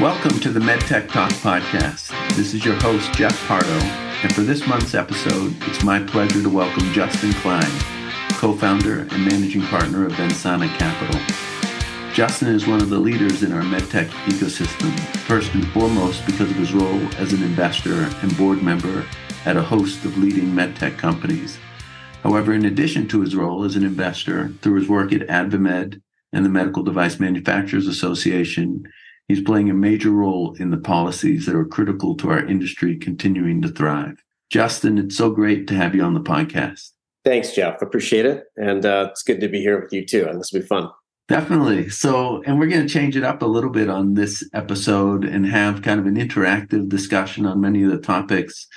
Welcome to the MedTech Talk podcast. This is your host, Geoff Pardo, and for this month's episode, it's my pleasure to welcome Justin Klein, co founder and managing partner of Vensana Capital. Justin is one of the leaders in our MedTech ecosystem, first and foremost because of his role as an investor and board member at a host of leading MedTech companies. However, in addition to his role as an investor through his work at AdvaMed and the Medical Device Manufacturers Association, He's playing a major role in the policies that are critical to our industry continuing to thrive. Justin, it's so great to have you on the podcast. Thanks, Geoff. Appreciate it. And uh, it's good to be here with you too. And this will be fun. Definitely. So, and we're going to change it up a little bit on this episode and have kind of an interactive discussion on many of the topics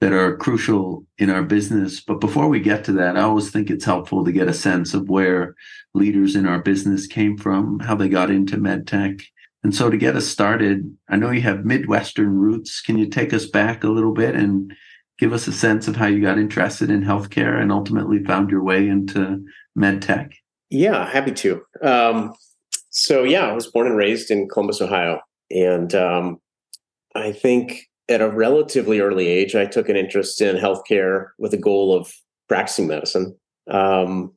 that are crucial in our business. But before we get to that, I always think it's helpful to get a sense of where leaders in our business came from, how they got into medtech, and so to get us started, I know you have Midwestern roots. Can you take us back a little bit and give us a sense of how you got interested in healthcare and ultimately found your way into med tech? Yeah, happy to. Um, so, yeah, I was born and raised in Columbus, Ohio. And um, I think at a relatively early age, I took an interest in healthcare with a goal of practicing medicine. Um,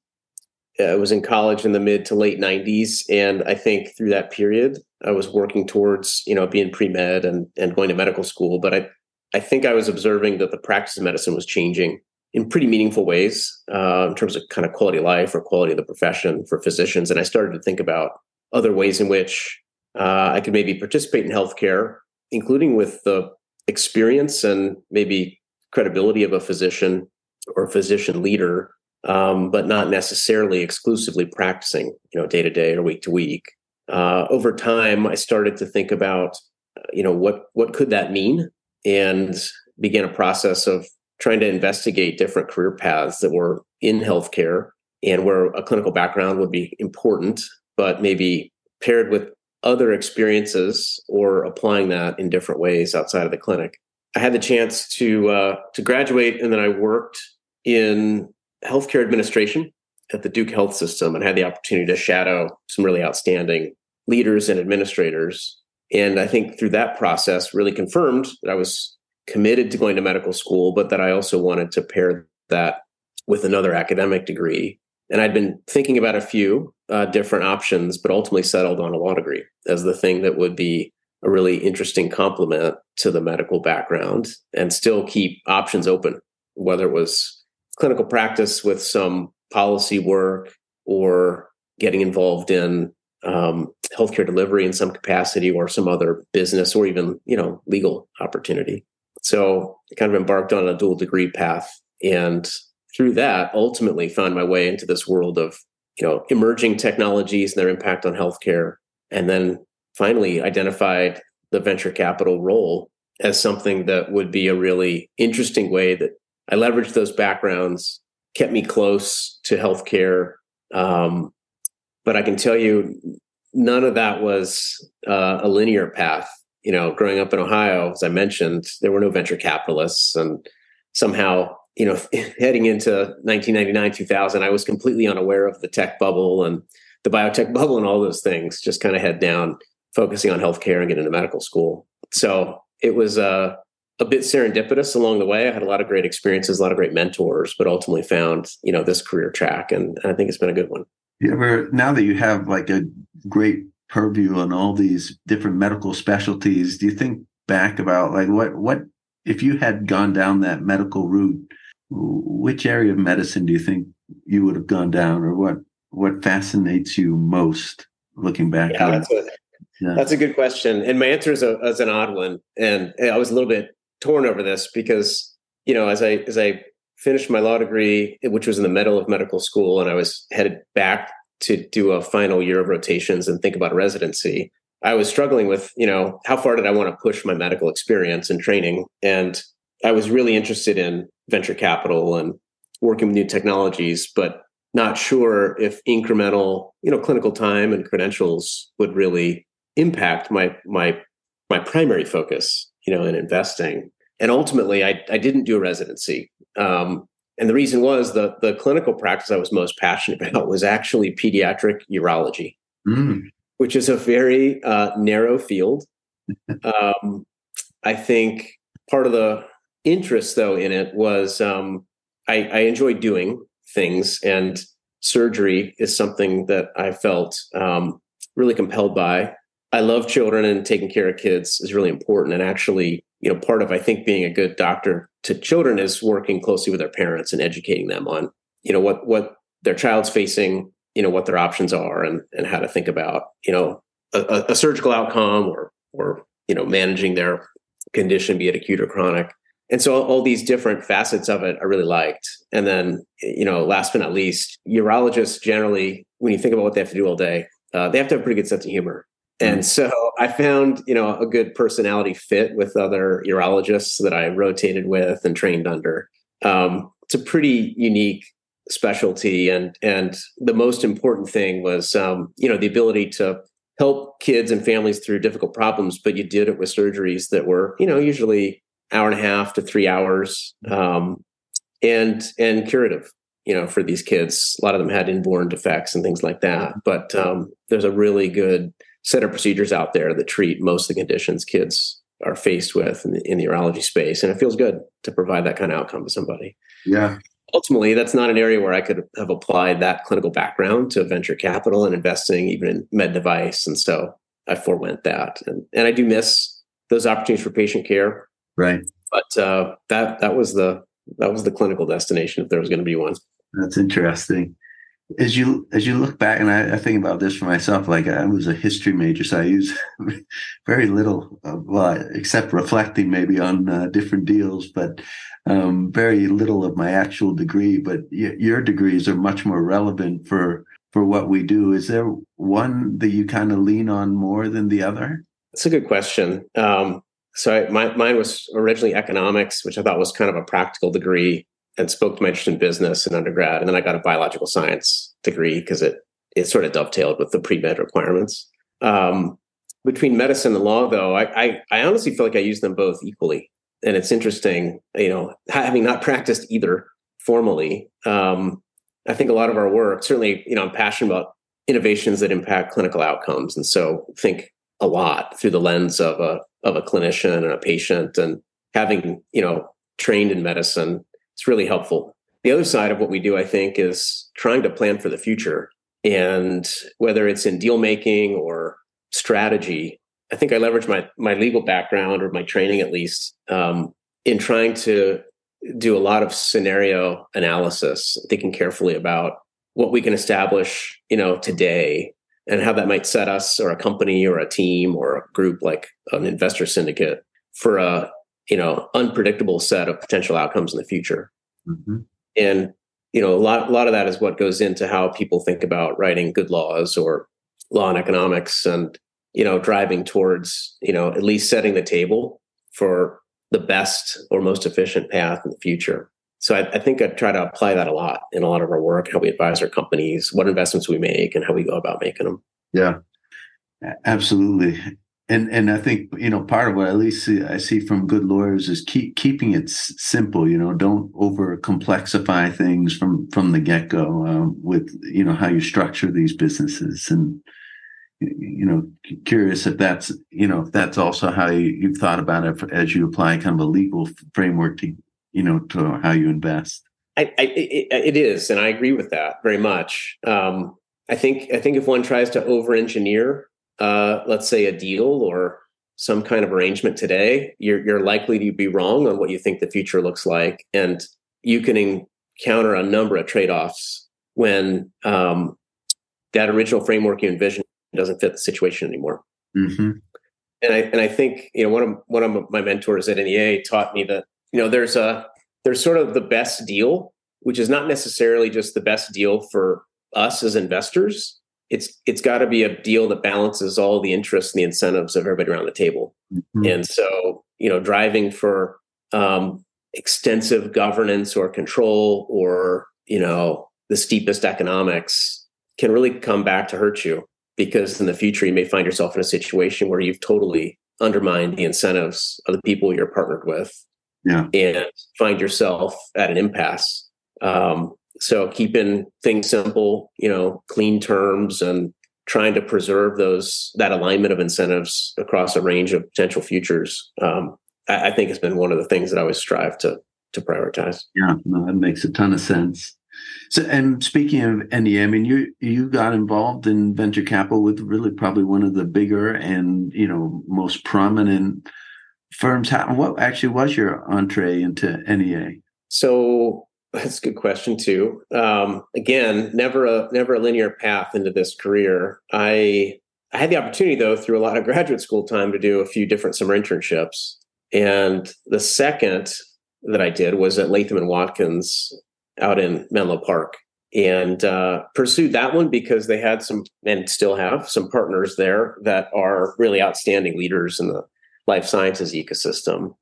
I was in college in the mid to late 90s. And I think through that period, I was working towards, you know, being pre-med and, and going to medical school. But I, I think I was observing that the practice of medicine was changing in pretty meaningful ways uh, in terms of kind of quality of life or quality of the profession for physicians. And I started to think about other ways in which uh, I could maybe participate in healthcare, including with the experience and maybe credibility of a physician or physician leader um, but not necessarily exclusively practicing, you know, day to day or week to week. Uh, over time, I started to think about, you know, what what could that mean, and began a process of trying to investigate different career paths that were in healthcare and where a clinical background would be important, but maybe paired with other experiences or applying that in different ways outside of the clinic. I had the chance to uh, to graduate, and then I worked in healthcare administration at the Duke Health System and had the opportunity to shadow some really outstanding leaders and administrators. And I think through that process, really confirmed that I was committed to going to medical school, but that I also wanted to pair that with another academic degree. And I'd been thinking about a few uh, different options, but ultimately settled on a law degree as the thing that would be a really interesting complement to the medical background and still keep options open, whether it was clinical practice with some policy work or getting involved in um, healthcare delivery in some capacity or some other business or even you know legal opportunity. So i kind of embarked on a dual degree path and through that ultimately found my way into this world of you know emerging technologies and their impact on healthcare and then finally identified the venture capital role as something that would be a really interesting way that I leveraged those backgrounds, kept me close to healthcare. Um, but I can tell you, none of that was uh, a linear path. You know, growing up in Ohio, as I mentioned, there were no venture capitalists, and somehow, you know, heading into 1999, 2000, I was completely unaware of the tech bubble and the biotech bubble and all those things. Just kind of head down, focusing on healthcare and getting into medical school. So it was uh, a bit serendipitous along the way. I had a lot of great experiences, a lot of great mentors, but ultimately found, you know, this career track. And, I think it's been a good one. You ever, now that you have like a great purview on all these different medical specialties, do you think back about like what, what, if you had gone down that medical route, which area of medicine do you think you would have gone down or what, what fascinates you most looking back? Yeah, that's a, yeah. that's a good question. And my answer is, a, is an odd one. And I was a little bit torn over this because you know as I as I finished my law degree, which was in the middle of medical school, and I was headed back to do a final year of rotations and think about residency. I was struggling with, you know, how far did I want to push my medical experience and training? And I was really interested in venture capital and working with new technologies, but not sure if incremental, you know, clinical time and credentials would really impact my my my primary focus, you know, in investing and ultimately I, I didn't do a residency. Um, and the reason was the the clinical practice I was most passionate about was actually pediatric urology, mm. which is a very uh, narrow field um, I think part of the interest, though, in it was um, I, I enjoy doing things, and surgery is something that I felt um, really compelled by. I love children, and taking care of kids is really important. And actually, you know, part of I think being a good doctor to children is working closely with their parents and educating them on, you know, what what their child's facing, you know, what their options are, and and how to think about, you know, a, a surgical outcome or or you know managing their condition, be it acute or chronic. And so all, these different facets of it I really liked. And then, you know, last but not least, urologists generally, when you think about what they have to do all day, uh, they have to have a pretty good sense of humor. And mm. so I found, you know, a good personality fit with other urologists that I rotated with and trained under. Um, it's a pretty unique specialty, and and the most important thing was, um, you know, the ability to help kids and families through difficult problems, but you did it with surgeries that were, you know, usually hour and a half to three hours, um, and and curative. You know, for these kids, a lot of them had inborn defects and things like that. But um, there's a really good set of procedures out there that treat most of the conditions kids are faced with in the, in the urology space, and it feels good to provide that kind of outcome to somebody. Yeah, ultimately that's not an area where I could have applied that clinical background to venture capital and investing even in med device. And so I forewent that. And and I do miss those opportunities for patient care. Right. But uh, that that was the that was the clinical destination if there was going to be one. That's interesting. As you as you look back, and I, I, think about this for myself, like I was a history major, so I use very little, uh, well, except reflecting maybe on uh, different deals. But um, very little of my actual degree, but y- your degrees are much more relevant for for what we do. Is there one that you kind of lean on more than the other? That's a good question. Um, so I, my, mine was originally economics, which I thought was kind of a practical degree, and spoke to my interest in business in undergrad. And then I got a biological science degree because it it sort of dovetailed with the pre med requirements. Um, between medicine and law, though, I, I, I honestly feel like I use them both equally and it's interesting, you know, having not practiced either formally. Um, I think a lot of our work, certainly, you know, I'm passionate about innovations that impact clinical outcomes, and so think a lot through the lens of a of a clinician and a patient, and having you know trained in medicine, it's really helpful. The other side of what we do, I think, is trying to plan for the future, and whether it's in deal making or strategy, I think I leverage my my legal background or my training at least um, in trying to do a lot of scenario analysis, thinking carefully about what we can establish, you know, today and how that might set us or a company or a team or a group like an investor syndicate for a you know unpredictable set of potential outcomes in the future. Mm-hmm. And you know, a lot a lot of that is what goes into how people think about writing good laws or law and economics and you know, driving towards, you know, at least setting the table for the best or most efficient path in the future. So I, I, think I try to apply that a lot in a lot of our work, how we advise our companies, what investments we make, and how we go about making them. Yeah, absolutely. And and I think you know part of what at least I see from good lawyers is keep keeping it simple. You know, don't over complexify things from from the get go um, with you know how you structure these businesses and you know curious if that's you know if that's also how you, have thought about it as you apply kind of a legal framework to you know to how you invest I, I it, it is and i agree with that very much um, i think i think if one tries to over engineer uh, let's say a deal or some kind of arrangement today you're you're likely to be wrong on what you think the future looks like and you can encounter a number of trade-offs when um, that original framework you envisioned doesn't fit the situation anymore. Mm-hmm. And I and I think you know one of one of my mentors at NEA taught me that you know there's a there's sort of the best deal, which is not necessarily just the best deal for us as investors. It's it's got to be a deal that balances all the interests and the incentives of everybody around the table. Mm-hmm. And so you know driving for um, extensive governance or control or you know the steepest economics can really come back to hurt you because in the future you may find yourself in a situation where you've totally undermined the incentives of the people you're partnered with yeah. and find yourself at an impasse um, so keeping things simple you know clean terms and trying to preserve those that alignment of incentives across a range of potential futures, um, I, I, think has been one of the things that I always strive to to prioritize. Yeah, no, that makes a ton of sense. So, and speaking of NEA, I mean, you you got involved in venture capital with really probably one of the bigger and you know most prominent firms. How, what actually was your entree into NEA? So that's a good question too. Um, again, never a never a linear path into this career. I I had the opportunity though through a lot of graduate school time to do a few different summer internships, and the second that I did was at Latham and Watkins out in Menlo Park, and uh, pursued that one because they had some and still have some partners there that are really outstanding leaders in the life sciences ecosystem.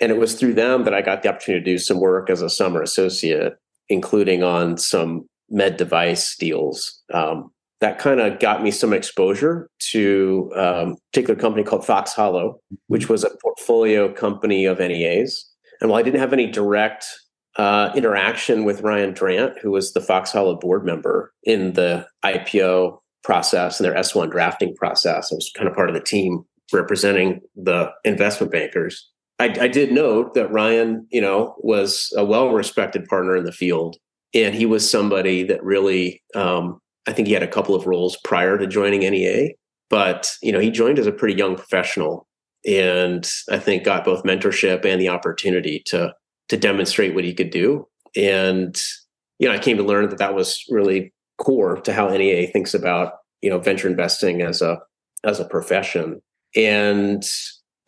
And it was through them that I got the opportunity to do some work as a summer associate, including on some med device deals. Um, that kind of got me some exposure to um, a particular company called FoxHollow, which was a portfolio company of NEAs. And while I didn't have any direct uh, interaction with Ryan Drant, who was the FoxHollow board member in the IPO process and their S1 drafting process, I was kind of part of the team representing the investment bankers. I, I did note that Ryan, you know, was a well-respected partner in the field, and he was somebody that really, um, I think he had a couple of roles prior to joining NEA, but you know, he joined as a pretty young professional, and I think got both mentorship and the opportunity to to demonstrate what he could do. And you know, I came to learn that that was really core to how NEA thinks about you know venture investing as a as a profession. And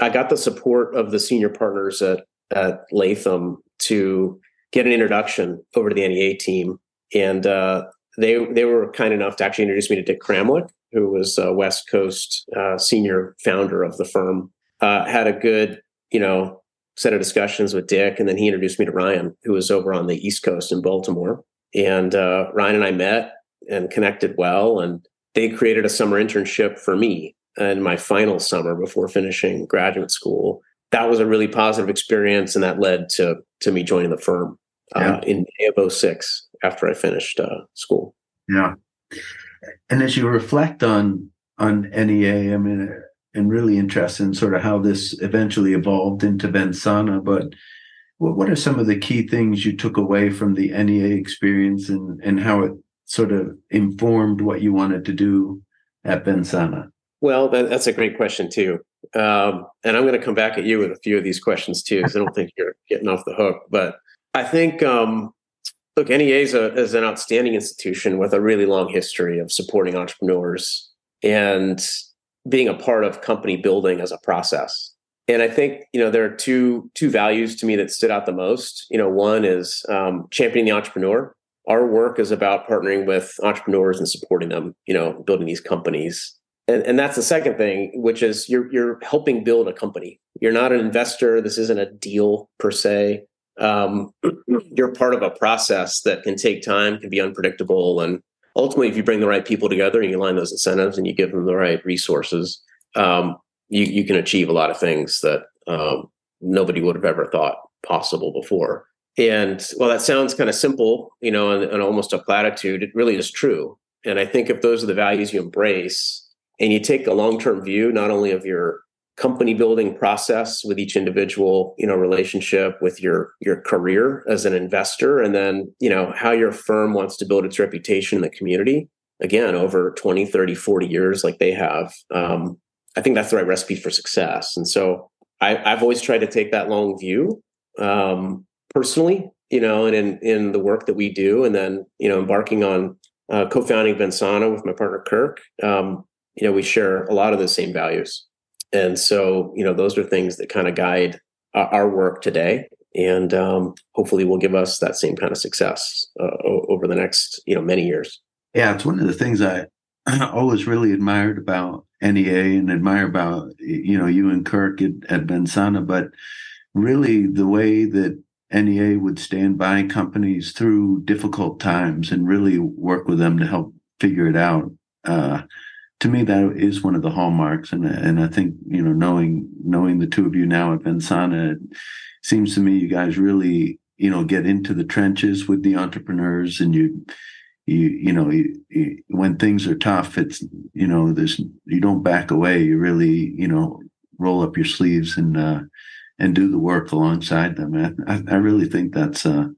I got the support of the senior partners at, at Latham to get an introduction over to the NEA team. And uh, they they were kind enough to actually introduce me to Dick Kramlich, who was a West Coast uh, senior founder of the firm. Uh, had a good, you know, set of discussions with Dick, and then he introduced me to Ryan, who was over on the East Coast in Baltimore. And uh, Ryan and I met and connected well, and they created a summer internship for me in my final summer before finishing graduate school. That was a really positive experience, and that led to to me joining the firm uh, in May of 06 after I finished uh, school. Yeah, and as you reflect on on NEA, I mean, and really interested in sort of how this eventually evolved into Vensana, but what, what are some of the key things you took away from the NEA experience and, and how it sort of informed what you wanted to do at Vensana? Well, that, that's a great question too. Um, and I'm going to come back at you with a few of these questions too, because I don't think you're getting off the hook. But I think, um, look, NEA is, a, is an outstanding institution with a really long history of supporting entrepreneurs and being a part of company building as a process. And I think you know there are two two values to me that stood out the most. You know, one is um, championing the entrepreneur. Our work is about partnering with entrepreneurs and supporting them. You know, building these companies and, and that's the second thing, which is you're you're helping build a company. You're not an investor. This isn't a deal per se. Um, you're part of a process that can take time, can be unpredictable, and ultimately, if you bring the right people together and you align those incentives and you give them the right resources, um, you you can achieve a lot of things that um, nobody would have ever thought possible before. And while that sounds kind of simple, you know, and, and almost a platitude, it really is true. And I think if those are the values you embrace, and you take a long-term view not only of your company building process with each individual you know relationship with your your career as an investor and then you know how your firm wants to build its reputation in the community. Again over 20 30 40 years like they have um, i think that's the right recipe for success. And so I, have always tried to take that long view um, personally you know and in in the work that we do and then you know embarking on uh, co-founding Vensana with my partner Kirk. Um, you know we share a lot of the same values. And so you know those are things that kind of guide our work today. And um, hopefully will give us that same kind of success uh, over the next you know many years. Yeah it's one of the things i always really admired about nea and admire about you know you and kirk at, at Vensana but really the way that nea would stand by companies through difficult times and really work with them to help figure it out uh, to me that is one of the hallmarks. And and I think you know knowing knowing the two of you now at Vensana it seems to me you guys really you know get into the trenches with the entrepreneurs and you you you know you, you, when things are tough it's you know there's you don't back away. You really you know roll up your sleeves and uh and do the work alongside them. I, I really think that's a,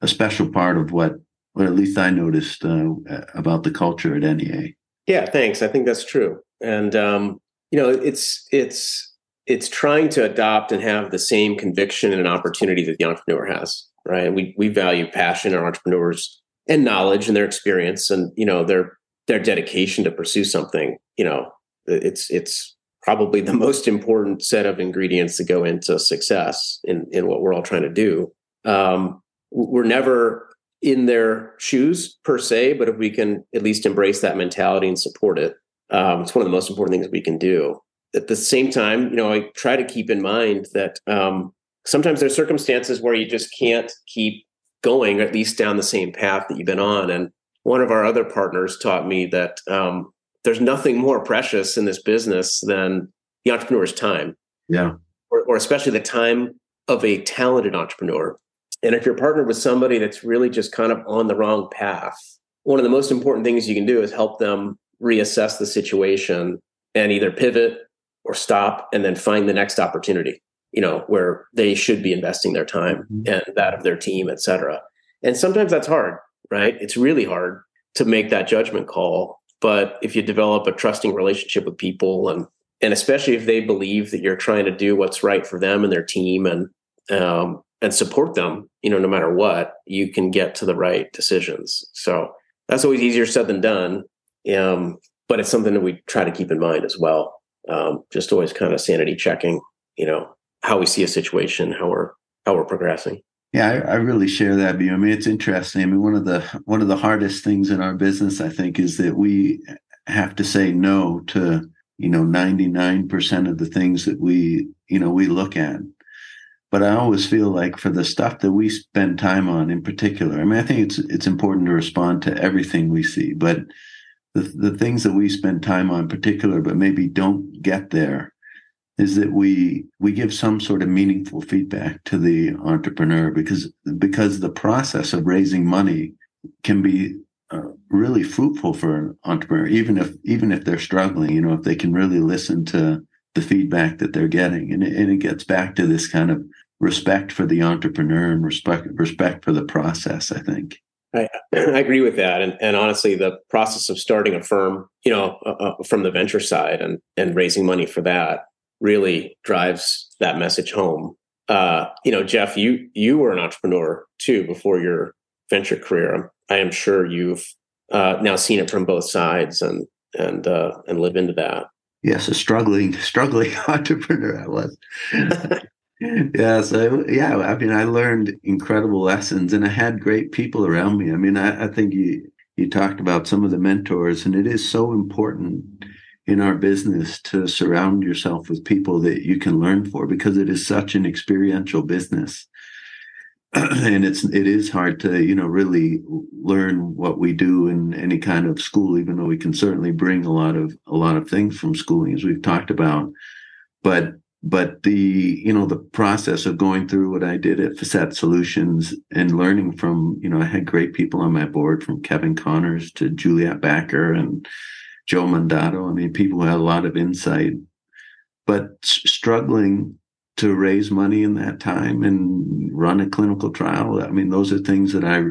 a special part of what or at least i noticed uh, about the culture at nea yeah thanks. I think that's true. And um you know it's it's it's trying to adopt and have the same conviction and opportunity that the entrepreneur has right? We we value passion in entrepreneurs and knowledge and their experience and you know their their dedication to pursue something you know it's it's probably the most important set of ingredients to go into success in in what we're all trying to do. Um, we're never in their shoes per se but if we can at least embrace that mentality and support it um, it's one of the most important things we can do at the same time you know i try to keep in mind that um, sometimes there's circumstances where you just can't keep going or at least down the same path that you've been on. And one of our other partners taught me that um, there's nothing more precious in this business than the entrepreneur's time. Yeah. Or, or especially the time of a talented entrepreneur. And if you're partnered with somebody that's really just kind of on the wrong path, one of the most important things you can do is help them reassess the situation and either pivot or stop and then find the next opportunity you know where they should be investing their time mm-hmm. and that of their team et cetera. And sometimes that's hard right? It's really hard to make that judgment call. But if you develop a trusting relationship with people and and especially if they believe that you're trying to do what's right for them and their team and um, and support them you know no matter what you can get to the right decisions so that's always easier said than done um, but it's something that we try to keep in mind as well um, just always kind of sanity checking you know how we see a situation, how we're how we're progressing. Yeah, I, I, really share that view. I mean, it's interesting. I mean, one of the one of the hardest things in our business, I think, is that we have to say no to you know ninety nine percent of the things that we you know we look at. But I always feel like for the stuff that we spend time on, in particular, I mean, I think it's it's important to respond to everything we see, but the the things that we spend time on, in particular, but maybe don't get there is that we we give some sort of meaningful feedback to the entrepreneur because because the process of raising money can be uh, really fruitful for an entrepreneur even if even if they're struggling you know if they can really listen to the feedback that they're getting and it, and it gets back to this kind of respect for the entrepreneur and respect respect for the process i think I, I agree with that, and, and honestly, the process of starting a firm, you know, uh, uh from the venture side and and raising money for that, really drives that message home. Uh, you know, Geoff, you you were an entrepreneur too before your venture career. I am sure you've uh, now seen it from both sides and and uh, and live into that. Yes, a struggling struggling entrepreneur I was. yeah, so yeah, I mean, I learned incredible lessons, and I had great people around me. I mean, I, I think you you talked about some of the mentors, and it is so important in our business to surround yourself with people that you can learn for because it is such an experiential business and it's it is hard to you know really learn what we do in any kind of school even though we can certainly bring a lot of a lot of things from schooling as we've talked about but but the you know the process of going through what I did at Facet Solutions and learning from you know I had great people on my board from Kevin Connors to Juliet Bakker and Joe Mandato. I mean, people who had a lot of insight, but struggling to raise money in that time and run a clinical trial. I mean, those are things that I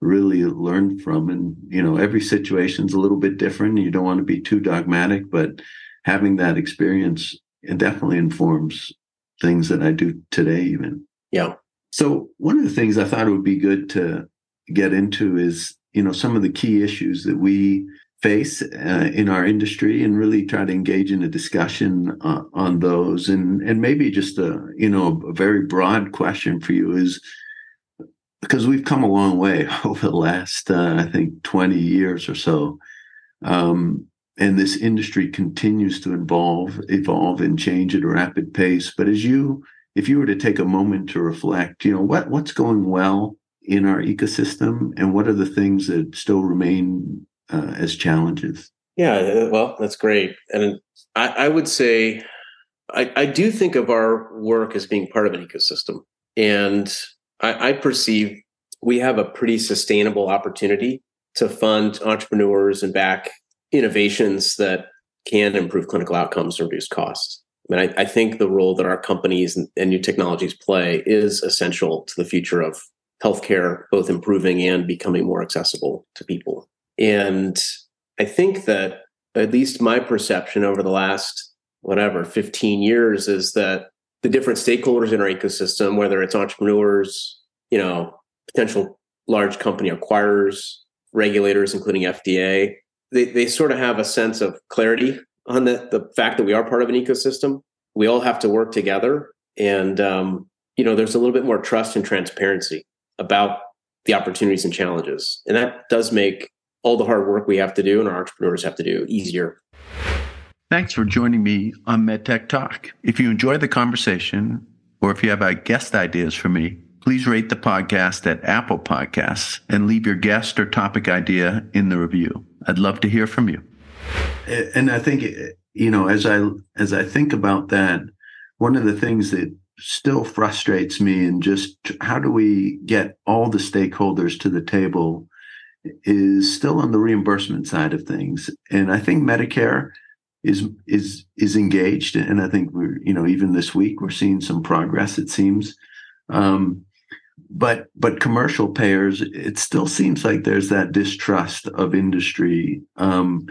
really learned from. And, you know, every situation's a little bit different. You don't want to be too dogmatic, but having that experience it definitely informs things that I do today, even. Yeah. So one of the things I thought it would be good to get into is, you know, some of the key issues that we face uh, in our industry and really try to engage in a discussion uh, on those. And and maybe just a you know a very broad question for you is because we've come a long way over the last uh, i think 20 years or so um, and this industry continues to evolve evolve and change at a rapid pace. But as you if you were to take a moment to reflect you know what what's going well in our ecosystem and what are the things that still remain uh, as challenges? Yeah, uh, well, that's great. And I, I would say I, I, do think of our work as being part of an ecosystem. And I, I perceive we have a pretty sustainable opportunity to fund entrepreneurs and back innovations that can improve clinical outcomes and reduce costs. I mean, I, I think the role that our companies and, and new technologies play is essential to the future of healthcare, both improving and becoming more accessible to people. And I think that at least my perception over the last whatever 15 years is that the different stakeholders in our ecosystem, whether it's entrepreneurs, you know, potential large company acquirers, regulators, including FDA, they, they sort of have a sense of clarity on the, the fact that we are part of an ecosystem. We all have to work together. And, um, you know, there's a little bit more trust and transparency about the opportunities and challenges. And that does make all the hard work we have to do and our entrepreneurs have to do easier. Thanks for joining me on MedTech Talk. If you enjoy the conversation or if you have uh, guest ideas for me, please rate the podcast at Apple Podcasts and leave your guest or topic idea in the review. I'd love to hear from you. And I think you know as I as I think about that, one of the things that still frustrates me and just how do we get all the stakeholders to the table is still on the reimbursement side of things. And I think Medicare is is is engaged, and I think we're you know even this week we're seeing some progress. It seems, um, but but commercial payers, it still seems like there's that distrust of industry. Um,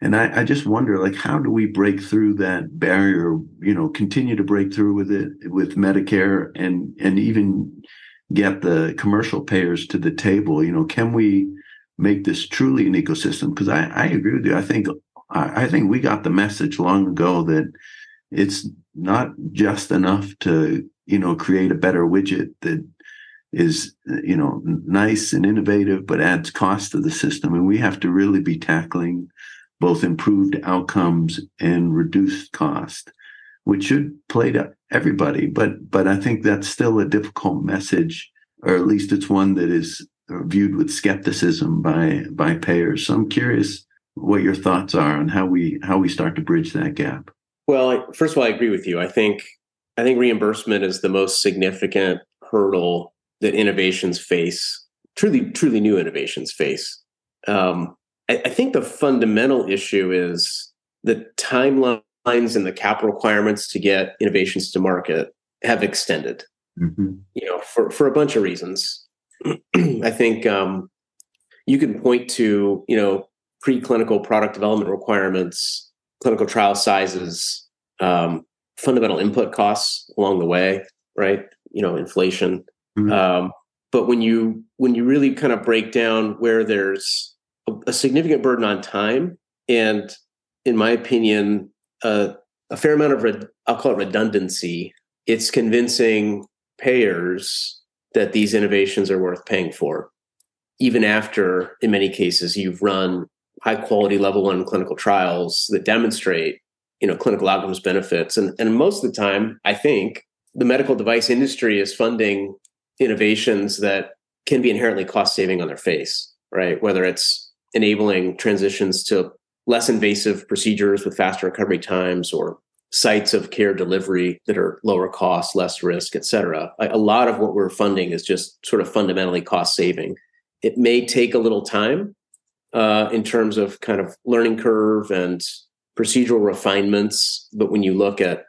and I, I, just wonder, like, how do we break through that barrier? You know, continue to break through with it with Medicare, and and even get the commercial payers to the table. You know, can we make this truly an ecosystem? Because I, I agree with you. I think I, think we got the message long ago that it's not just enough to you know create a better widget that is you know nice and innovative but adds cost to the system and we have to really be tackling both improved outcomes and reduced cost which should play to everybody but but i think that's still a difficult message or at least it's one that is viewed with skepticism by by payers so i'm curious what your thoughts are on how we how we start to bridge that gap. Well, first of all, I agree with you. I think I think reimbursement is the most significant hurdle that innovations face. Truly, truly new innovations face. Um, I, I think the fundamental issue is the timelines and the capital requirements to get innovations to market have extended. Mm-hmm. You know, for for a bunch of reasons. I think um, you can point to you know preclinical product development requirements, clinical trial sizes, um, fundamental input costs along the way, right? You know, inflation. Mm-hmm. Um, but when you when you really kind of break down where there's a, a significant burden on time and, in my opinion, uh, a fair amount of red, I'll call it redundancy, it's convincing payers that these innovations are worth paying for even after in many cases you've run high quality level one clinical trials that demonstrate you know clinical outcomes benefits. And and most of the time i think the medical device industry is funding innovations that can be inherently cost saving on their face right? Whether it's enabling transitions to less invasive procedures with faster recovery times or sites of care delivery that are lower cost less risk et cetera a lot of what we're funding is just sort of fundamentally cost saving it may take a little time uh, in terms of kind of learning curve and procedural refinements. But when you look at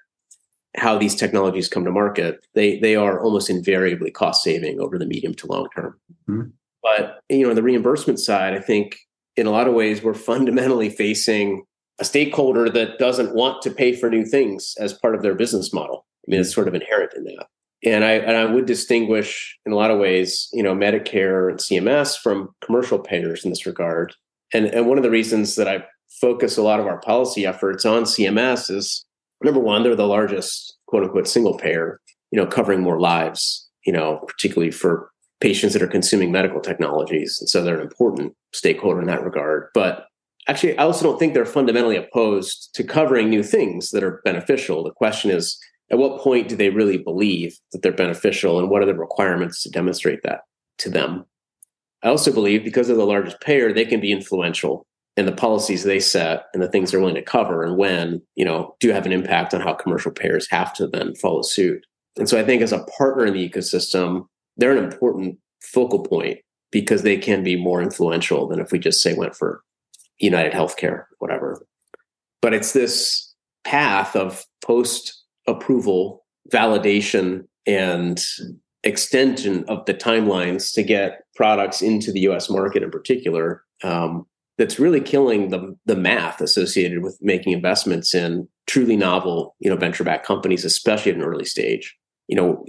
how these technologies come to market, they they are almost invariably cost saving over the medium to long term. Mm-hmm. But you know, on the reimbursement side, I think in a lot of ways we're fundamentally facing a stakeholder that doesn't want to pay for new things as part of their business model. I mean, it's mm-hmm. sort of inherent in that and I and I would distinguish in a lot of ways, you know, Medicare and CMS from commercial payers in this regard. And and one of the reasons that I focus a lot of our policy efforts on CMS is number one, they're the largest quote unquote single payer, you know, covering more lives, you know, particularly for patients that are consuming medical technologies. And so they're an important stakeholder in that regard. But actually, I also don't think they're fundamentally opposed to covering new things that are beneficial. The question is, at what point do they really believe that they're beneficial and what are the requirements to demonstrate that to them i also believe because they're the largest payer they can be influential in the policies they set and the things they're willing to cover and when you know do have an impact on how commercial payers have to then follow suit and so i think as a partner in the ecosystem they're an important focal point because they can be more influential than if we just say went for United Healthcare, whatever. But it's this path of post approval validation and extension of the timelines to get products into the US market in particular um, that's really killing the, the math associated with making investments in truly novel you know venture backed companies especially at an early stage you know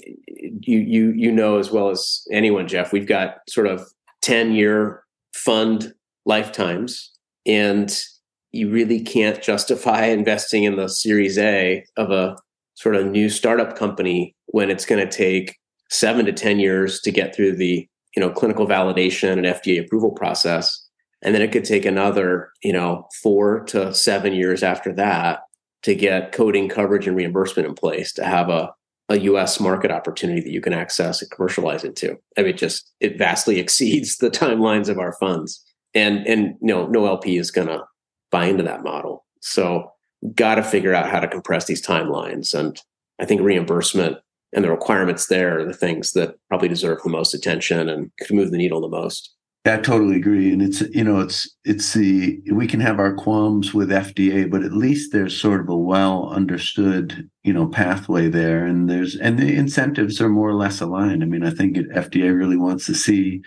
you you you know as well as anyone Geoff we've got sort of 10 year fund lifetimes and you really can't justify investing in the series a of a sort of new startup company when it's going to take seven to 10 years to get through the you know clinical validation and fda approval process. And then it could take another you know four to seven years after that to get coding coverage and reimbursement in place to have a, a us market opportunity that you can access and commercialize into. I mean just it vastly exceeds the timelines of our funds and and know no lp is going to buy into that model. So got to figure out how to compress these timelines. And i think reimbursement and the requirements there are the things that probably deserve the most attention and could move the needle the most. I totally agree, and it's you know it's it's the we can have our qualms with FDA, but at least there's sort of a well understood you know pathway there, and there's and the incentives are more or less aligned. I mean, I think FDA really wants to see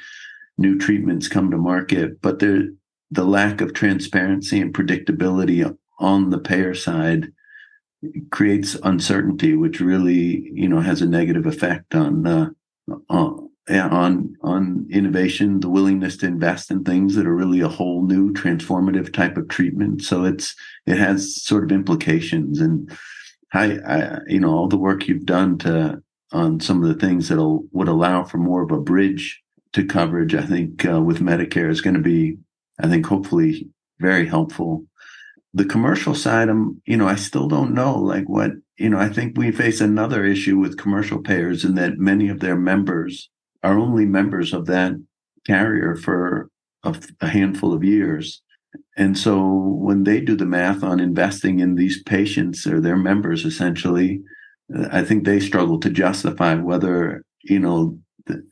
new treatments come to market, but there the lack of transparency and predictability on the payer side creates uncertainty, which really you know has a negative effect on uh, on on on innovation, the willingness to invest in things that are really a whole new transformative type of treatment. So it's it has sort of implications, and I, I you know all the work you've done to on some of the things that would allow for more of a bridge to coverage. I think uh, with Medicare is going to be, I think hopefully very helpful. The commercial side, I'm you know I still don't know like what you know I think we face another issue with commercial payers in that many of their members are only members of that carrier for a, a handful of years. And so when they do the math on investing in these patients or their members, essentially, I think they struggle to justify whether you know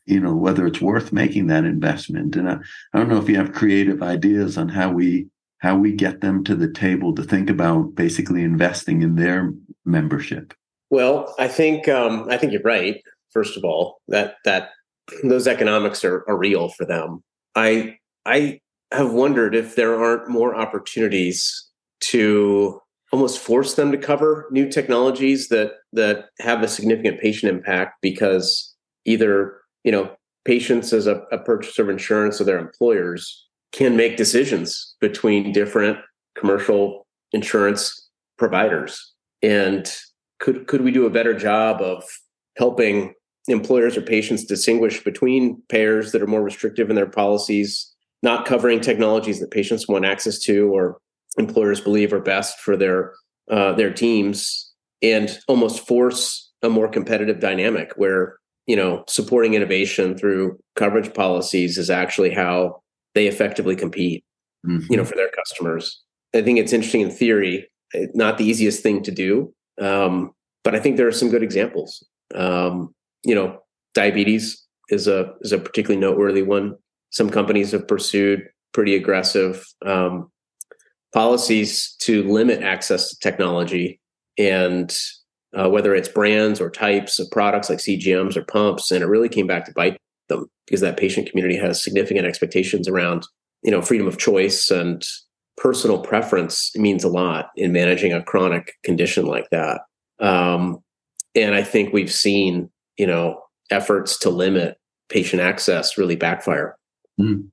you know whether it's worth making that investment. And I, I don't know if you have creative ideas on how we how we get them to the table to think about basically investing in their membership. Well, I think um, I think you're right. First of all, that that those economics are, are real for them. I I have wondered if there aren't more opportunities to almost force them to cover new technologies that that have a significant patient impact because either you know patients as a, a purchaser of insurance or their employers can make decisions between different commercial insurance providers. And could could we do a better job of helping employers or patients distinguish between payers that are more restrictive in their policies, not covering technologies that patients want access to or employers believe are best for their uh, their teams, and almost force a more competitive dynamic where you know supporting innovation through coverage policies is actually how they effectively compete. Mm-hmm. You know, for their customers. I think it's interesting in theory, not the easiest thing to do, um, but I think there are some good examples. Um, you know, diabetes is a is a particularly noteworthy one. Some companies have pursued pretty aggressive um, policies to limit access to technology, and uh, whether it's brands or types of products like CGMs or pumps, and it really came back to bite them because that patient community has significant expectations around you know freedom of choice and personal preference means a lot in managing a chronic condition like that. Um, and I think we've seen you know efforts to limit patient access really backfire. Mm.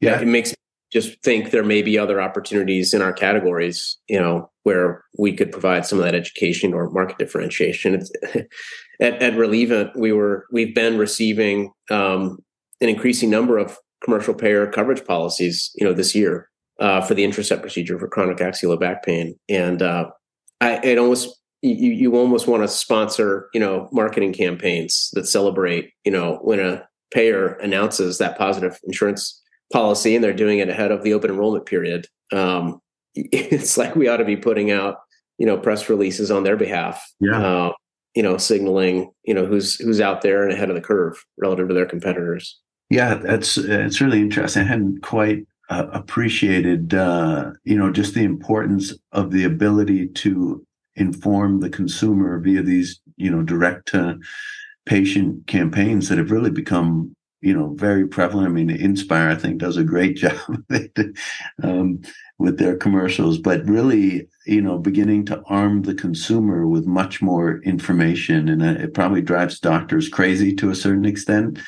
Yeah, it makes just think there may be other opportunities in our categories, you know, where we could provide some of that education or market differentiation. at, at Relievant, we were we've been receiving um, an increasing number of commercial payer coverage policies, you know, this year uh, for the Intracept procedure for chronic axial back pain, and uh, I, it almost you you almost want to sponsor you know marketing campaigns that celebrate you know when a payer announces that positive insurance policy and they're doing it ahead of the open enrollment period um, it's like we ought to be putting out you know press releases on their behalf yeah uh, you know signaling you know who's who's out there and ahead of the curve relative to their competitors Yeah, that's it's really interesting. I hadn't quite uh, appreciated, uh, you know, just the importance of the ability to inform the consumer via these, you know, direct to patient campaigns that have really become you know very prevalent. I mean, Inspire I think does a great job um, with their commercials, but really you know beginning to arm the consumer with much more information, and it probably drives doctors crazy to a certain extent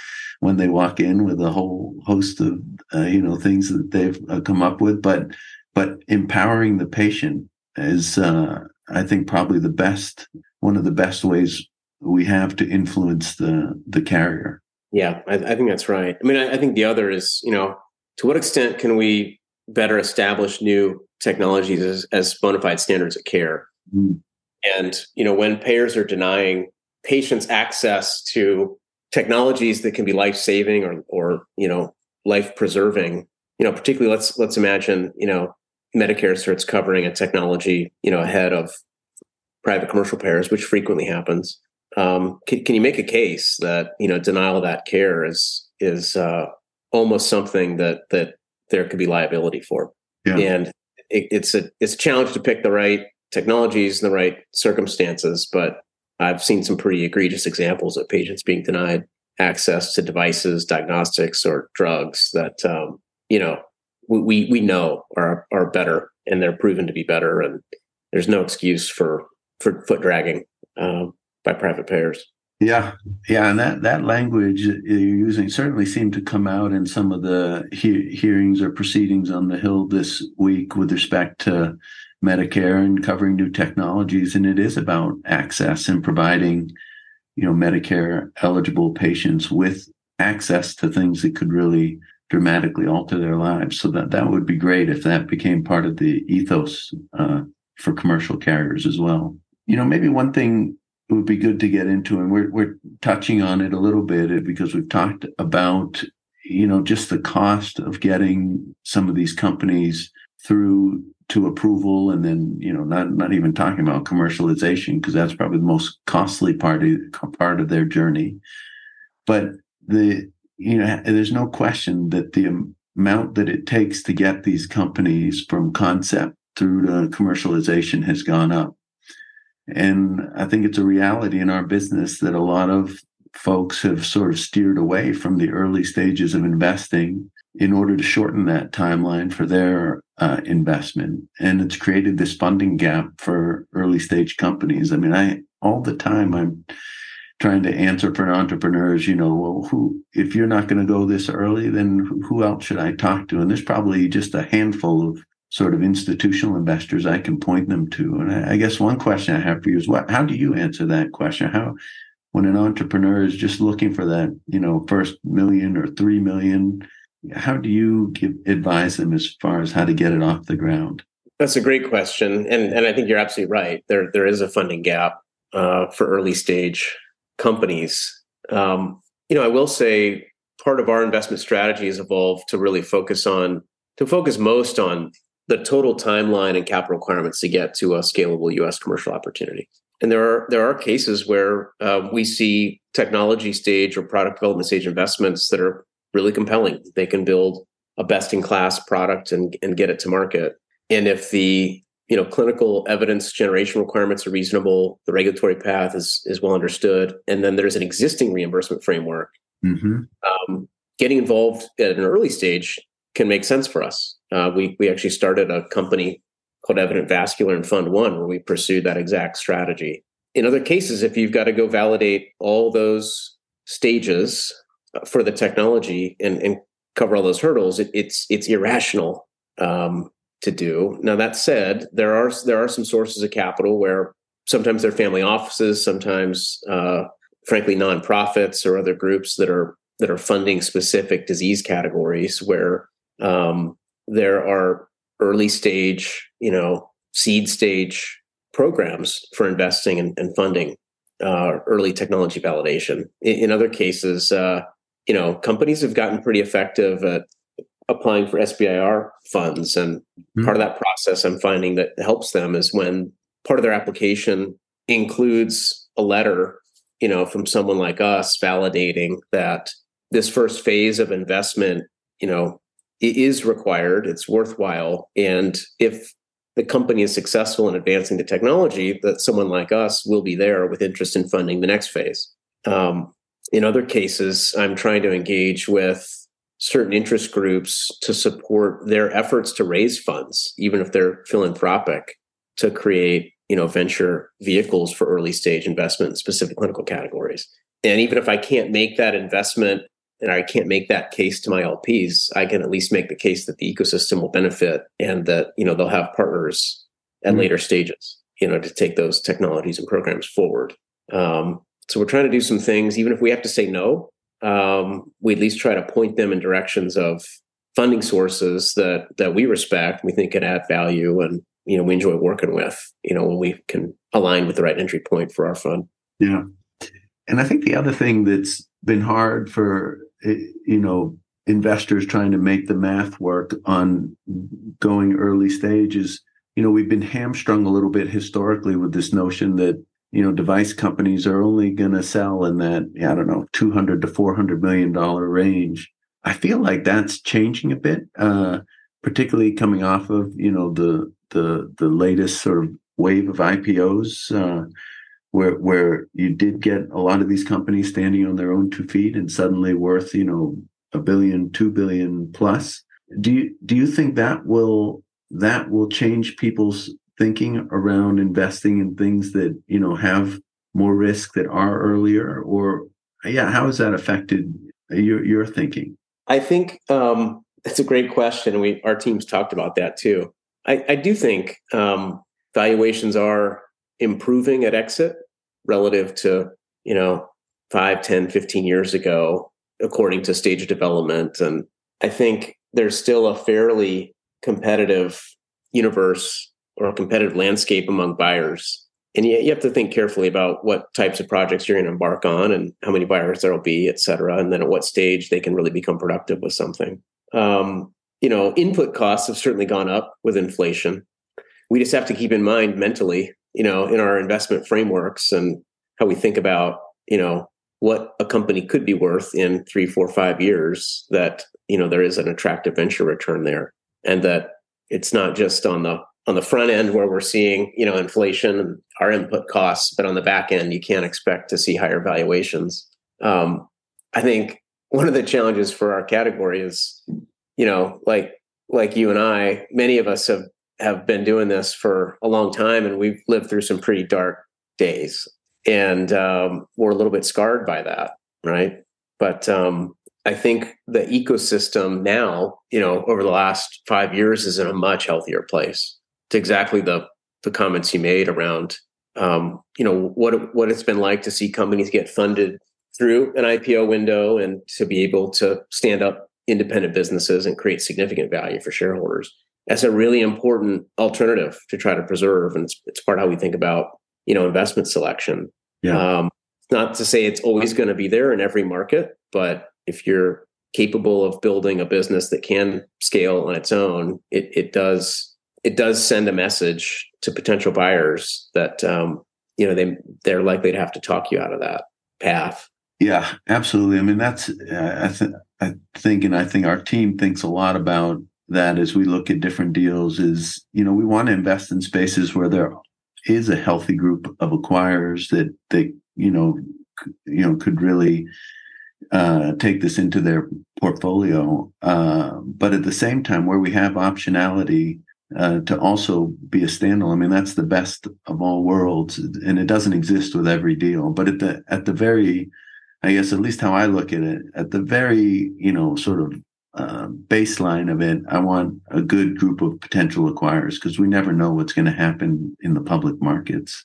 when they walk in with a whole host of uh, you know things that they've uh, come up with, but but empowering the patient is uh, I think probably the best one of the best ways we have to influence the the carrier. Yeah, I, I think that's right. I mean, I, I, think the other is, you know, to what extent can we better establish new technologies as, as bona fide standards of care? Mm. And, you know, when payers are denying patients access to technologies that can be life saving or, or, you know, life preserving, you know, particularly let's, let's imagine, you know, Medicare starts covering a technology, you know, ahead of private commercial payers, which frequently happens um, can, can, you make a case that you know denial of that care is is uh, almost something that that there could be liability for? Yeah. And it, it's a it's a challenge to pick the right technologies and the right circumstances, but I've seen some pretty egregious examples of patients being denied access to devices, diagnostics, or drugs that um, you know we we know are are better and they're proven to be better, and there's no excuse for for foot dragging. Um, by private payers. Yeah, yeah, and that that language you're using certainly seemed to come out in some of the he- hearings or proceedings on the Hill this week with respect to Medicare and covering new technologies, and it is about access and providing, you know, Medicare eligible patients with access to things that could really dramatically alter their lives. So that that would be great if that became part of the ethos uh, for commercial carriers as well. You know, maybe one thing it would be good to get into, and we're we're touching on it a little bit eh, because we've talked about you know just the cost of getting some of these companies through to approval and then you know not not even talking about commercialization because that's probably the most costly part of part of their journey. But the you know there's no question that the amount that it takes to get these companies from concept through to commercialization has gone up and I think it's a reality in our business that a lot of folks have sort of steered away from the early stages of investing in order to shorten that timeline for their uh, investment. And it's created this funding gap for early stage companies. I mean, I all the time I'm trying to answer for entrepreneurs, you know, well, who, if you're not going to go this early, then who else should I talk to? And there's probably just a handful of sort of institutional investors I can point them to. And I, I guess one question I have for you is what how do you answer that question? How when an entrepreneur is just looking for that, you know, first million or three million, how do you give advise them as far as how to get it off the ground? That's a great question, and and I think you're absolutely right. There there is a funding gap uh, for early stage companies. Um, you know, I will say part of our investment strategy has evolved to really focus on to focus most on the total timeline and capital requirements to get to a scalable U.S. commercial opportunity. And there are there are cases where uh, we see technology stage or product development stage investments that are really compelling. They can build a best in class product and, and get it to market. And if the you know clinical evidence generation requirements are reasonable, the regulatory path is is well understood, and then there's an existing reimbursement framework. Mm-hmm. Um, getting involved at an early stage can make sense for us. Uh, we we actually started a company called Evident Vascular in Fund One, where we pursued that exact strategy. In other cases, if you've got to go validate all those stages uh, for the technology and, and cover all those hurdles, it, it's it's irrational um, to do. Now that said, there are there are some sources of capital where sometimes they're family offices, sometimes uh, frankly nonprofits or other groups that are that are funding specific disease categories where um, there are early stage, you know, seed stage programs for investing and, and funding uh, early technology validation. In, in other cases, uh, you know, companies have gotten pretty effective at applying for SBIR funds, and mm-hmm. part of that process I'm finding that helps them is when part of their application includes a letter, you know, from someone like us validating that this first phase of investment, you know, it is required, it's worthwhile. And if the company is successful in advancing the technology, that someone like us will be there with interest in funding the next phase. Um, in other cases, I'm trying to engage with certain interest groups to support their efforts to raise funds, even if they're philanthropic, to create you know venture vehicles for early stage investment in specific clinical categories. And even if I can't make that investment and I can't make that case to my LPs, I can at least make the case that the ecosystem will benefit and that you know they'll have partners at mm-hmm. later stages, you know, to take those technologies and programs forward. Um, so we're trying to do some things, even if we have to say no, um, we at least try to point them in directions of funding sources that that we respect, we think can add value, and you know we enjoy working with. You know when we can align with the right entry point for our fund. Yeah, and I think the other thing that's been hard for you know investors trying to make the math work on going early stages you know we've been hamstrung a little bit historically with this notion that you know device companies are only going to sell in that i don't know 200 to 400 million dollar range. I feel like that's changing a bit uh, particularly coming off of you know the the the latest sort of wave of ipos uh, where where you did get a lot of these companies standing on their own two feet and suddenly worth you know a billion two billion plus. Do you do you think that will that will change people's thinking around investing in things that you know have more risk that are earlier? Or yeah how has that affected your your thinking? I think um that's a great question we our teams talked about that too. I i do think um valuations are improving at exit relative to you know 5 10 15 years ago according to stage development. And i think there's still a fairly competitive universe or competitive landscape among buyers. And you, you have to think carefully about what types of projects you're going to embark on and how many buyers there will be et cetera and then at what stage they can really become productive with something. Um, you know input costs have certainly gone up with inflation. We just have to keep in mind mentally you know, in our investment frameworks and how we think about, you know, what a company could be worth in three, four, five years, that, you know, there is an attractive venture return there. And that it's not just on the on the front end where we're seeing, you know, inflation and our input costs, but on the back end, you can't expect to see higher valuations. Um, I think one of the challenges for our category is, you know, like like you and I, many of us have have been doing this for a long time and we've lived through some pretty dark days. And um, we're a little bit scarred by that right? But um, i think the ecosystem now you know over the last five years is in a much healthier place. To exactly the the comments you made around um, you know what what it's been like to see companies get funded through an ipo window and to be able to stand up independent businesses and create significant value for shareholders as a really important alternative to try to preserve. And it's, it's part of how we think about, you know, investment selection. Yeah. Um, not to say it's always going to be there in every market, but if you're capable of building a business that can scale on its own, it, it does it does send a message to potential buyers that um, you know they they're likely to have to talk you out of that path. Yeah, absolutely. I mean, that's uh, I, th- I think, and I think our team thinks a lot about that as we look at different deals is, you know, we want to invest in spaces where there is a healthy group of acquirers that they, you know, you know, could really uh, take this into their portfolio. Uh, but at the same time, where we have optionality uh, to also be a standalone. I mean, that's the best of all worlds, and it doesn't exist with every deal. But at the at the very, I guess, at least how I look at it, at the very, you know, sort of uh, baseline of it, I want a good group of potential acquirers because we never know what's going to happen in the public markets.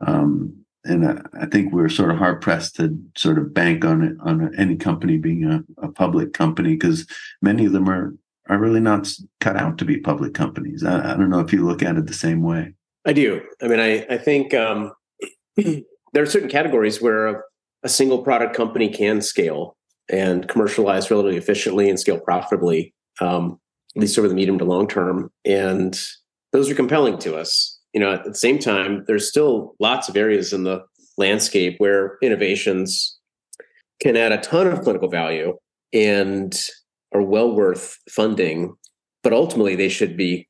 Um, and I, I, think we're sort of hard pressed to sort of bank on it on any company being a, a public company because many of them are are really not cut out to be public companies. I, I, don't know if you look at it the same way. I do. I mean, I I think um, there are certain categories where a, a single product company can scale and commercialize relatively efficiently and scale profitably, um, at least over the medium to long term. And those are compelling to us. You know, at the same time, there's still lots of areas in the landscape where innovations can add a ton of clinical value and are well worth funding, but ultimately they should be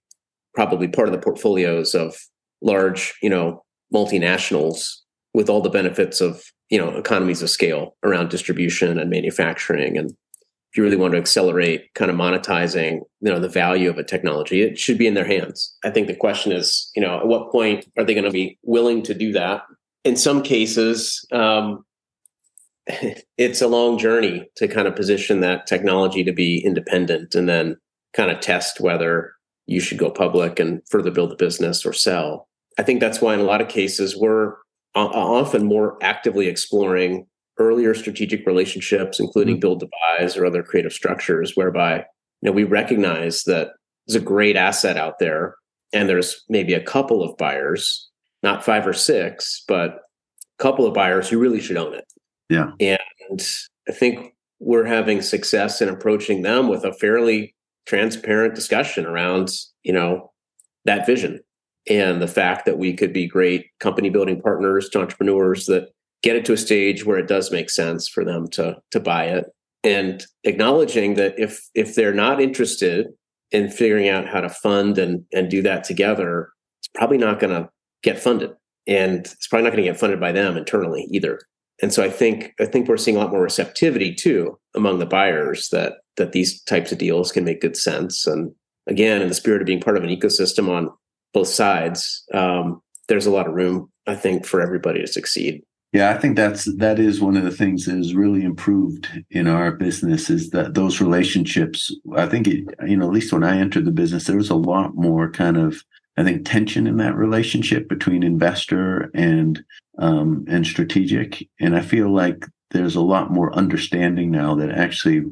probably part of the portfolios of large, you know, multinationals with all the benefits of, you know, economies of scale around distribution and manufacturing. And if you really want to accelerate kind of monetizing you know the value of a technology it should be in their hands. I think the question is you know at what point are they going to be willing to do that? In some cases um, it's a long journey to kind of position that technology to be independent and then kind of test whether you should go public and further build a business or sell. I think that's why in a lot of cases we're often more actively exploring earlier strategic relationships, including mm-hmm. build to buys or other creative structures, whereby you know we recognize that there's a great asset out there, and there's maybe a couple of buyers, not five or six, but a couple of buyers who really should own it. Yeah, and I think we're having success in approaching them with a fairly transparent discussion around you know that vision and the fact that we could be great company building partners to entrepreneurs that get it to a stage where it does make sense for them to to buy it. And acknowledging that if if they're not interested in figuring out how to fund and and do that together it's probably not going to get funded. And it's probably not going to get funded by them internally either. And so i think i think we're seeing a lot more receptivity too among the buyers that that these types of deals can make good sense. And again in the spirit of being part of an ecosystem on both sides um, there's a lot of room i think for everybody to succeed yeah, I think that's that is one of the things that has really improved in our business is that those relationships. I think it, you know, at least when I entered the business, there was a lot more kind of I think tension in that relationship between investor and um, and strategic, and I feel like there's a lot more understanding now that actually,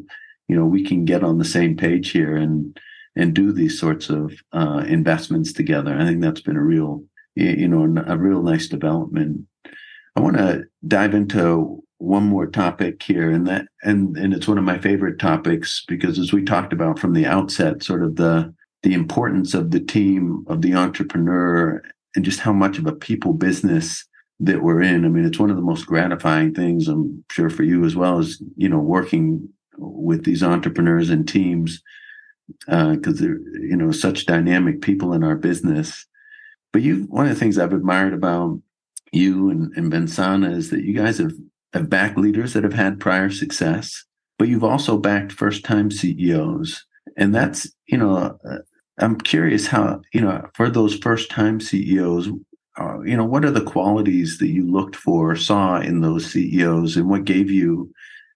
you know, we can get on the same page here and and do these sorts of uh, investments together. I think that's been a real you know a real nice development I want to dive into one more topic here, and that and and it's one of my favorite topics because as we talked about from the outset, sort of the the importance of the team of the entrepreneur and just how much of a people business that we're in. I mean, it's one of the most gratifying things I'm sure for you as well as you know working with these entrepreneurs and teams because uh, they're you know such dynamic people in our business. But you, one of the things I've admired about you and, and Vensana is that you guys have, have backed leaders that have had prior success, but you've also backed first time CEOs. And that's, you know, uh, I'm curious how, you know, for those first time CEOs, uh, you know, what are the qualities that you looked for, saw in those CEOs, and what gave you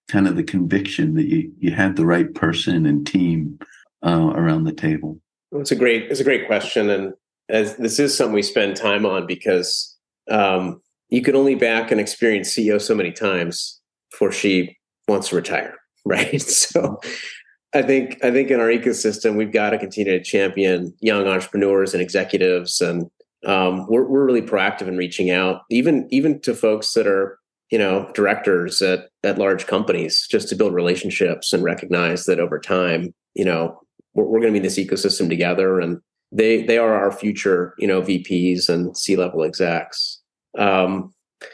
kind of the conviction that you, you had the right person and team uh, around the table? Well, it's a great, it's a great question. And as this is something we spend time on because um, you can only back an experienced CEO so many times before she wants to retire, right? So I think I think in our ecosystem we've got to continue to champion young entrepreneurs and executives, and um, we're we're really proactive in reaching out, even even to folks that are you know directors at at large companies, just to build relationships and recognize that over time, you know, we're, we're going to be in this ecosystem together, and they they are our future, you know, VPs and C level execs. Um,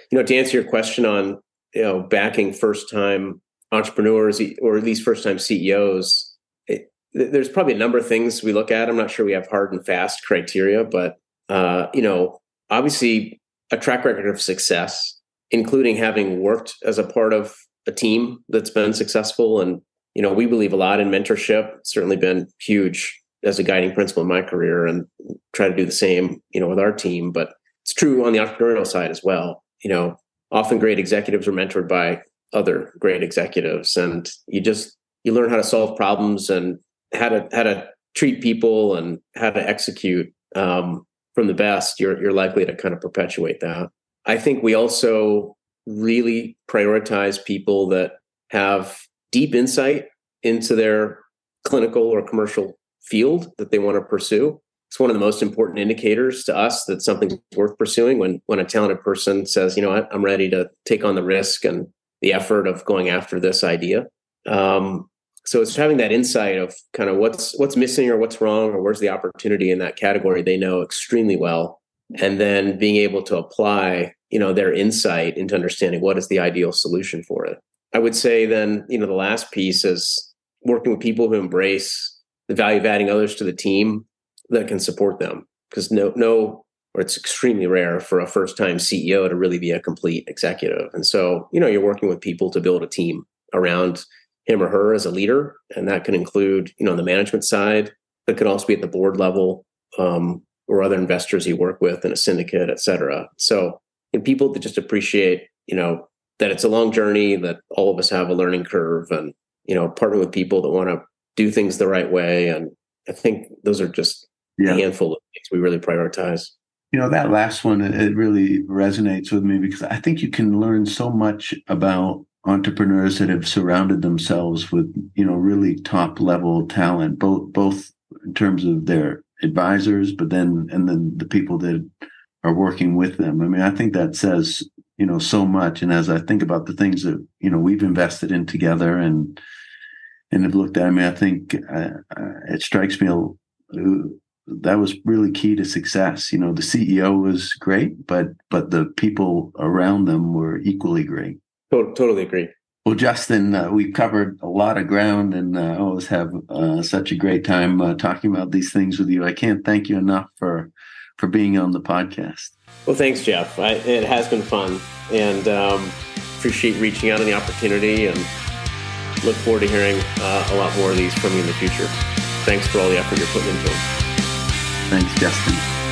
you know, to answer your question on you know backing first time entrepreneurs or at least first time CEOs, it, there's probably a number of things we look at. I'm not sure we have hard and fast criteria, but uh, you know, obviously a track record of success, including having worked as a part of a team that's been successful and you know we believe a lot in mentorship certainly been huge as a guiding principle in my career and try to do the same you know with our team but it's true on the entrepreneurial side as well. You know, often great executives are mentored by other great executives, and you just you learn how to solve problems and how to how to treat people and how to execute um, from the best. You're you're likely to kind of perpetuate that. I think we also really prioritize people that have deep insight into their clinical or commercial field that they want to pursue. It's one of the most important indicators to us that something's worth pursuing when when a talented person says you know what? I'm ready to take on the risk and the effort of going after this idea. Um, so it's having that insight of kind of what's what's missing or what's wrong or where's the opportunity in that category they know extremely well. And then being able to apply you know their insight into understanding what is the ideal solution for it I would say then, you know, the last piece is working with people who embrace the value of adding others to the team that can support them. Because no, no, or it's extremely rare for a first time CEO to really be a complete executive. And so, you know, you're working with people to build a team around him or her as a leader. And that can include, you know, the management side, but could also be at the board level um, or other investors you work with in a syndicate, et cetera. So, and people that just appreciate, you know, that it's a long journey, that all of us have a learning curve and, you know, partner with people that want to do things the right way. And I think those are just yeah. a handful of things we really prioritize. You know, that last one, it really resonates with me because I think you can learn so much about entrepreneurs that have surrounded themselves with, you know, really top level talent, both both in terms of their advisors, but then and then the people that are working with them. I mean, I think that says, you know, so much. And as I think about the things that, you know, we've invested in together and and have looked at, I mean, I think uh, uh, it strikes me that was really key to success. You know, the CEO was great, but but the people around them were equally great. Totally agree. Well, Justin, uh, we've covered a lot of ground, and uh, always have uh, such a great time uh, talking about these things with you. I can't thank you enough for for being on the podcast. Well, thanks, Geoff. I, it has been fun, and um, appreciate reaching out on the opportunity, and look forward to hearing uh, a lot more of these from you in the future. Thanks for all the effort you're putting into them. Thanks, Justin.